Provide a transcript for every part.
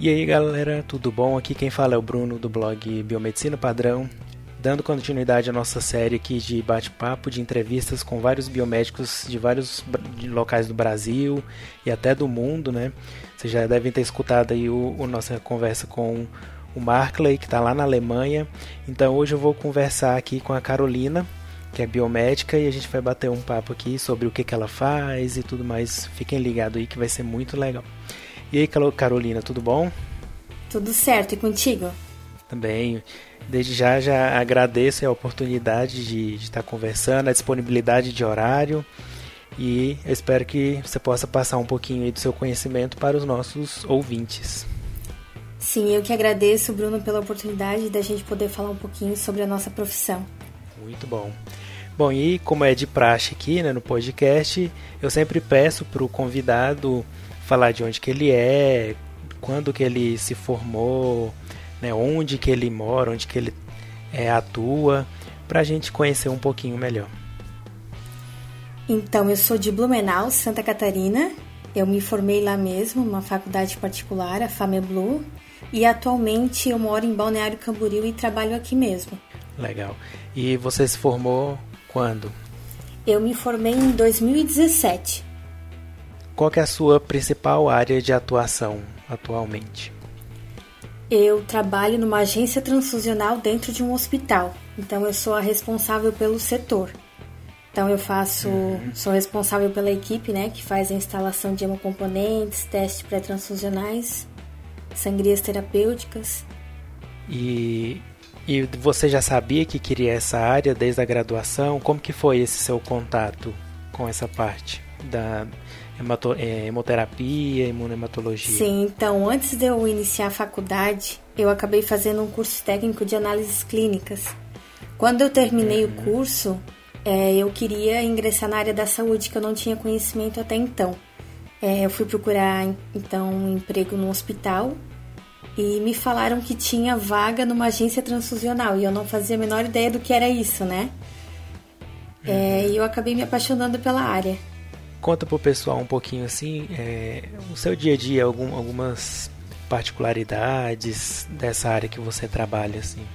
E aí galera, tudo bom? Aqui quem fala é o Bruno do blog Biomedicina Padrão, dando continuidade à nossa série aqui de bate-papo, de entrevistas com vários biomédicos de vários locais do Brasil e até do mundo, né? Vocês já devem ter escutado aí o, o nossa conversa com o Markley, que está lá na Alemanha. Então hoje eu vou conversar aqui com a Carolina, que é biomédica, e a gente vai bater um papo aqui sobre o que, que ela faz e tudo mais. Fiquem ligados aí que vai ser muito legal. E aí, Carolina, tudo bom? Tudo certo, e contigo? Também. Desde já já agradeço a oportunidade de, de estar conversando, a disponibilidade de horário e eu espero que você possa passar um pouquinho do seu conhecimento para os nossos ouvintes. Sim, eu que agradeço, Bruno, pela oportunidade da gente poder falar um pouquinho sobre a nossa profissão. Muito bom. Bom, e como é de praxe aqui né, no podcast, eu sempre peço para o convidado falar de onde que ele é, quando que ele se formou, né, onde que ele mora, onde que ele é, atua, para a gente conhecer um pouquinho melhor. Então, eu sou de Blumenau, Santa Catarina. Eu me formei lá mesmo, numa faculdade particular, a FAMEBLU, e atualmente eu moro em Balneário Camboriú e trabalho aqui mesmo. Legal. E você se formou quando? Eu me formei em 2017. Qual é a sua principal área de atuação atualmente? Eu trabalho numa agência transfusional dentro de um hospital, então eu sou a responsável pelo setor. Então eu faço, uhum. sou responsável pela equipe, né, que faz a instalação de hemocomponentes, testes pré-transfusionais, sangrias terapêuticas. E, e você já sabia que queria essa área desde a graduação? Como que foi esse seu contato com essa parte da é, hemoterapia, imunohematologia? Sim, então antes de eu iniciar a faculdade, eu acabei fazendo um curso técnico de análises clínicas. Quando eu terminei uhum. o curso, é, eu queria ingressar na área da saúde, que eu não tinha conhecimento até então. É, eu fui procurar então um emprego no hospital e me falaram que tinha vaga numa agência transfusional e eu não fazia a menor ideia do que era isso, né? É, uhum. e eu acabei me apaixonando pela área. Conta pro pessoal um pouquinho assim, é, o seu dia a dia, algum, algumas particularidades dessa área que você trabalha assim.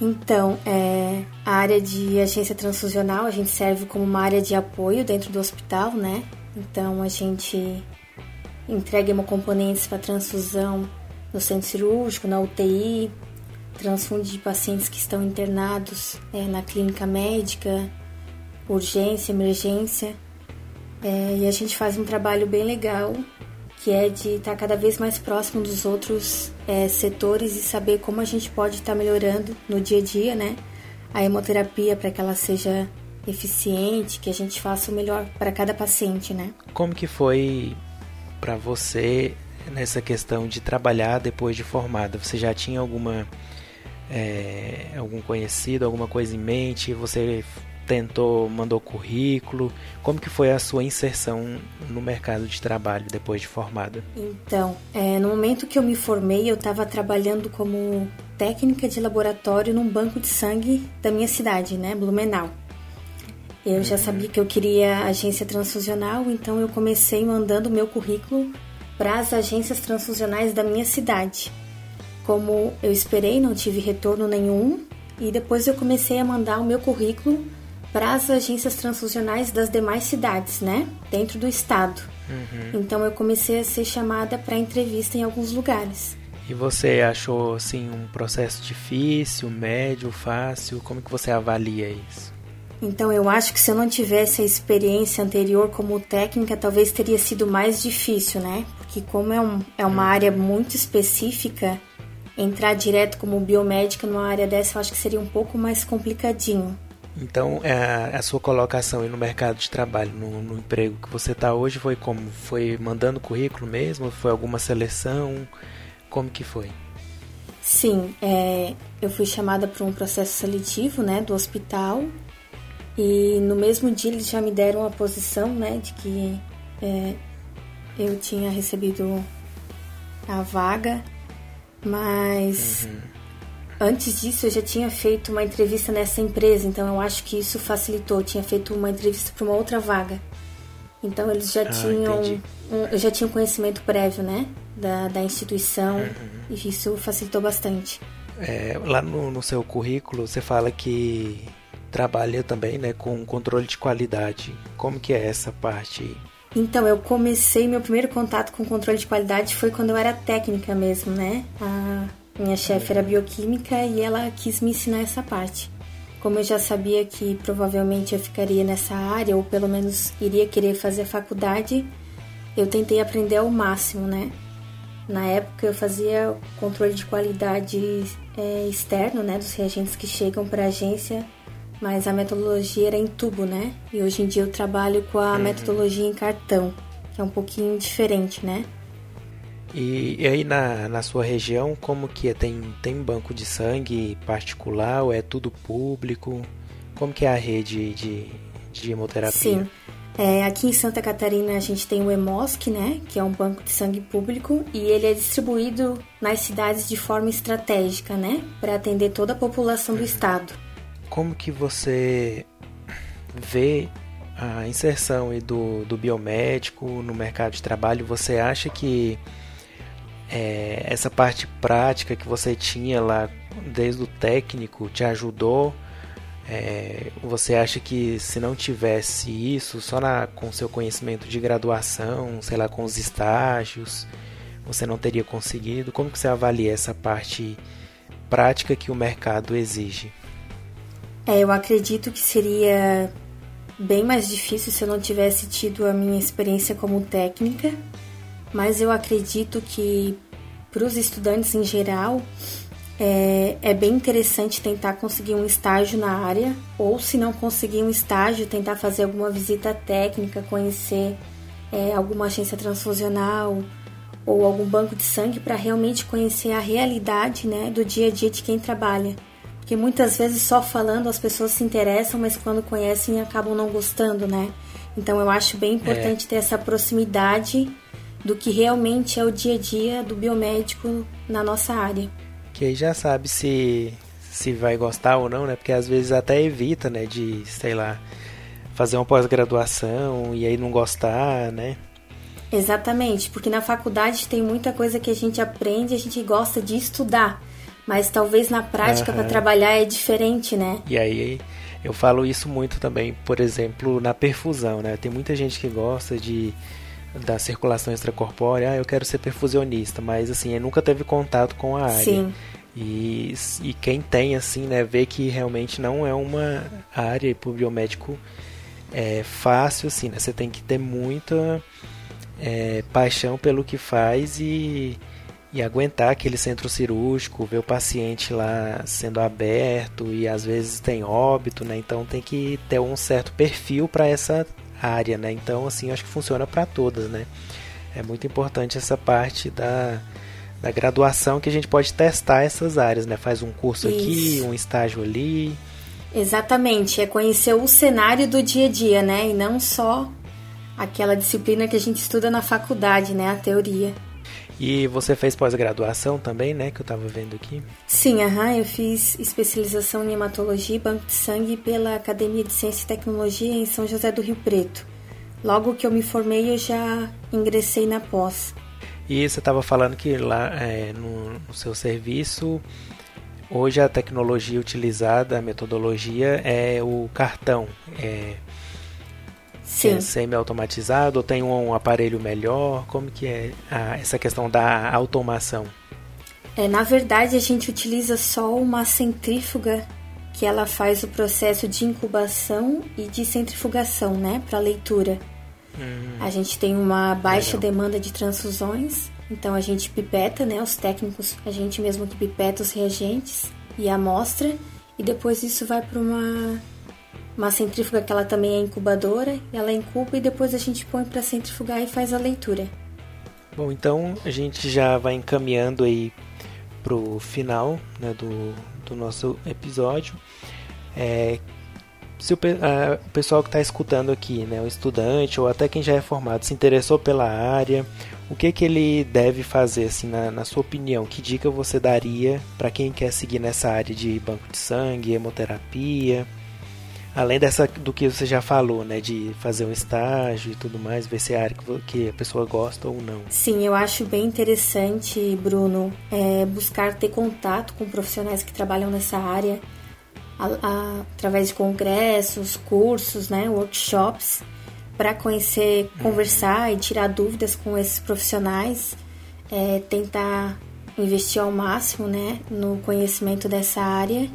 Então, é, a área de agência transfusional, a gente serve como uma área de apoio dentro do hospital, né? Então, a gente entrega hemocomponentes para transfusão no centro cirúrgico, na UTI, transfunde pacientes que estão internados é, na clínica médica, urgência, emergência. É, e a gente faz um trabalho bem legal, que é de estar cada vez mais próximo dos outros é, setores e saber como a gente pode estar melhorando no dia a dia, né? A hemoterapia para que ela seja eficiente, que a gente faça o melhor para cada paciente, né? Como que foi para você nessa questão de trabalhar depois de formada? Você já tinha alguma é, algum conhecido, alguma coisa em mente? Você tentou, mandou currículo? Como que foi a sua inserção no mercado de trabalho depois de formada? Então, é, no momento que eu me formei, eu estava trabalhando como técnica de laboratório num banco de sangue da minha cidade, né, Blumenau. Eu já uhum. sabia que eu queria agência transfusional, então eu comecei mandando meu currículo para as agências transfusionais da minha cidade. Como eu esperei, não tive retorno nenhum, e depois eu comecei a mandar o meu currículo para as agências transfusionais das demais cidades, né? Dentro do estado. Uhum. Então eu comecei a ser chamada para entrevista em alguns lugares. E você achou assim um processo difícil, médio, fácil? Como que você avalia isso? Então eu acho que se eu não tivesse a experiência anterior como técnica, talvez teria sido mais difícil, né? Porque como é, um, é uma uhum. área muito específica, entrar direto como biomédica numa área dessa eu acho que seria um pouco mais complicadinho. Então, é, a sua colocação no mercado de trabalho, no, no emprego que você está hoje, foi como? Foi mandando currículo mesmo? Foi alguma seleção? Como que foi? Sim, é, eu fui chamada para um processo seletivo, né, do hospital. E no mesmo dia eles já me deram a posição, né, de que é, eu tinha recebido a vaga, mas uhum Antes disso, eu já tinha feito uma entrevista nessa empresa, então eu acho que isso facilitou. Eu tinha feito uma entrevista para uma outra vaga. Então eles já ah, tinham um, já tinham conhecimento prévio, né? Da, da instituição uhum. e isso facilitou bastante. É, lá no, no seu currículo você fala que trabalha também né, com controle de qualidade. Como que é essa parte? Então, eu comecei, meu primeiro contato com controle de qualidade foi quando eu era técnica mesmo, né? A minha chefe era bioquímica e ela quis me ensinar essa parte. Como eu já sabia que provavelmente eu ficaria nessa área, ou pelo menos iria querer fazer faculdade, eu tentei aprender ao máximo, né? Na época eu fazia controle de qualidade é, externo, né, dos reagentes que chegam para a agência mas a metodologia era em tubo, né? E hoje em dia eu trabalho com a uhum. metodologia em cartão, que é um pouquinho diferente, né? E, e, aí na, na sua região, como que é? Tem, tem banco de sangue particular ou é tudo público? Como que é a rede de, de hemoterapia? Sim. É, aqui em Santa Catarina a gente tem o EMOSC, né, que é um banco de sangue público, e ele é distribuído nas cidades de forma estratégica, né, para atender toda a população do estado como que você vê a inserção do, do biomédico no mercado de trabalho? Você acha que é, essa parte prática que você tinha lá desde o técnico te ajudou? É, você acha que se não tivesse isso, só na, com seu conhecimento de graduação, sei lá, com os estágios, você não teria conseguido? Como que você avalia essa parte prática que o mercado exige? É, eu acredito que seria bem mais difícil se eu não tivesse tido a minha experiência como técnica, mas eu acredito que para os estudantes em geral é, é, bem interessante tentar conseguir um estágio na área, ou se não conseguir um estágio, tentar fazer alguma visita técnica, conhecer é, alguma agência transfusional ou algum banco de sangue para realmente conhecer a realidade né, do dia a dia de quem trabalha que muitas vezes só falando as pessoas se interessam, mas quando conhecem acabam não gostando, né? Então eu acho bem importante é. ter essa proximidade do que realmente é o dia a dia do biomédico na nossa área. Que aí já sabe se se vai gostar ou não, né? Porque às vezes até evita, né, de, sei lá, fazer uma pós-graduação e aí não gostar, né? Exatamente, porque na faculdade tem muita coisa que a gente aprende, a gente gosta de estudar mas talvez na prática para trabalhar é diferente, né? E aí eu falo isso muito também, por exemplo, na perfusão, né? Tem muita gente que gosta de da circulação extracorpórea, ah, eu quero ser perfusionista, mas assim, nunca teve contato com a área. Sim. E, e quem tem, assim, né, vê que realmente não é uma área para o biomédico é fácil, assim, né? Você tem que ter muita é, paixão pelo que faz e e aguentar aquele centro cirúrgico, ver o paciente lá sendo aberto e às vezes tem óbito, né? Então tem que ter um certo perfil para essa área, né? Então assim, acho que funciona para todas, né? É muito importante essa parte da, da graduação que a gente pode testar essas áreas, né? Faz um curso Isso. aqui, um estágio ali. Exatamente, é conhecer o cenário do dia a dia, né? E não só aquela disciplina que a gente estuda na faculdade, né? A teoria. E você fez pós-graduação também, né? Que eu estava vendo aqui. Sim, aham, eu fiz especialização em hematologia e banco de sangue pela Academia de Ciência e Tecnologia em São José do Rio Preto. Logo que eu me formei, eu já ingressei na pós. E você estava falando que lá é, no, no seu serviço, hoje a tecnologia utilizada, a metodologia é o cartão. É, Sim. é semi-automatizado ou tem um aparelho melhor? Como que é a, essa questão da automação? É, na verdade, a gente utiliza só uma centrífuga que ela faz o processo de incubação e de centrifugação, né, para leitura. Hum, a gente tem uma baixa legal. demanda de transfusões, então a gente pipeta, né, os técnicos, a gente mesmo que pipeta os reagentes e a amostra, e depois isso vai para uma uma centrífuga que ela também é incubadora, ela incuba e depois a gente põe para centrifugar e faz a leitura. Bom, então a gente já vai encaminhando aí pro final né, do, do nosso episódio. É, se o, a, o pessoal que está escutando aqui, né, o estudante ou até quem já é formado, se interessou pela área, o que que ele deve fazer, assim, na, na sua opinião? Que dica você daria para quem quer seguir nessa área de banco de sangue, hemoterapia? Além dessa do que você já falou, né, de fazer um estágio e tudo mais, ver se é área que a pessoa gosta ou não. Sim, eu acho bem interessante, Bruno, é, buscar ter contato com profissionais que trabalham nessa área, a, a, através de congressos, cursos, né, workshops, para conhecer, conversar e tirar dúvidas com esses profissionais, é, tentar investir ao máximo, né, no conhecimento dessa área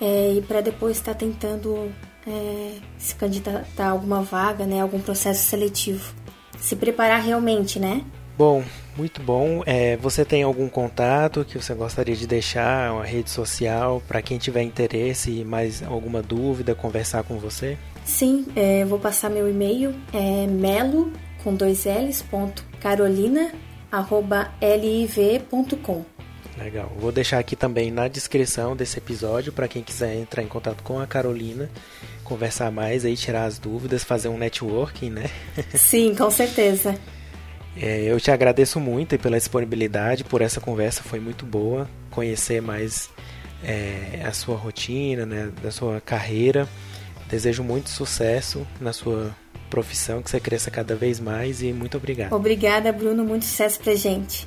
é, e para depois estar tá tentando é, se candidatar a alguma vaga, né, algum processo seletivo. Se preparar realmente, né? Bom, muito bom. É, você tem algum contato que você gostaria de deixar, uma rede social, para quem tiver interesse e mais alguma dúvida, conversar com você? Sim, é, vou passar meu e-mail, é melo, com dois L's, ponto, carolina, arroba liv.com. Legal. Vou deixar aqui também na descrição desse episódio para quem quiser entrar em contato com a Carolina, conversar mais aí, tirar as dúvidas, fazer um networking, né? Sim, com certeza. É, eu te agradeço muito pela disponibilidade, por essa conversa, foi muito boa. Conhecer mais é, a sua rotina, né, da sua carreira. Desejo muito sucesso na sua profissão, que você cresça cada vez mais e muito obrigado. Obrigada, Bruno. Muito sucesso pra gente.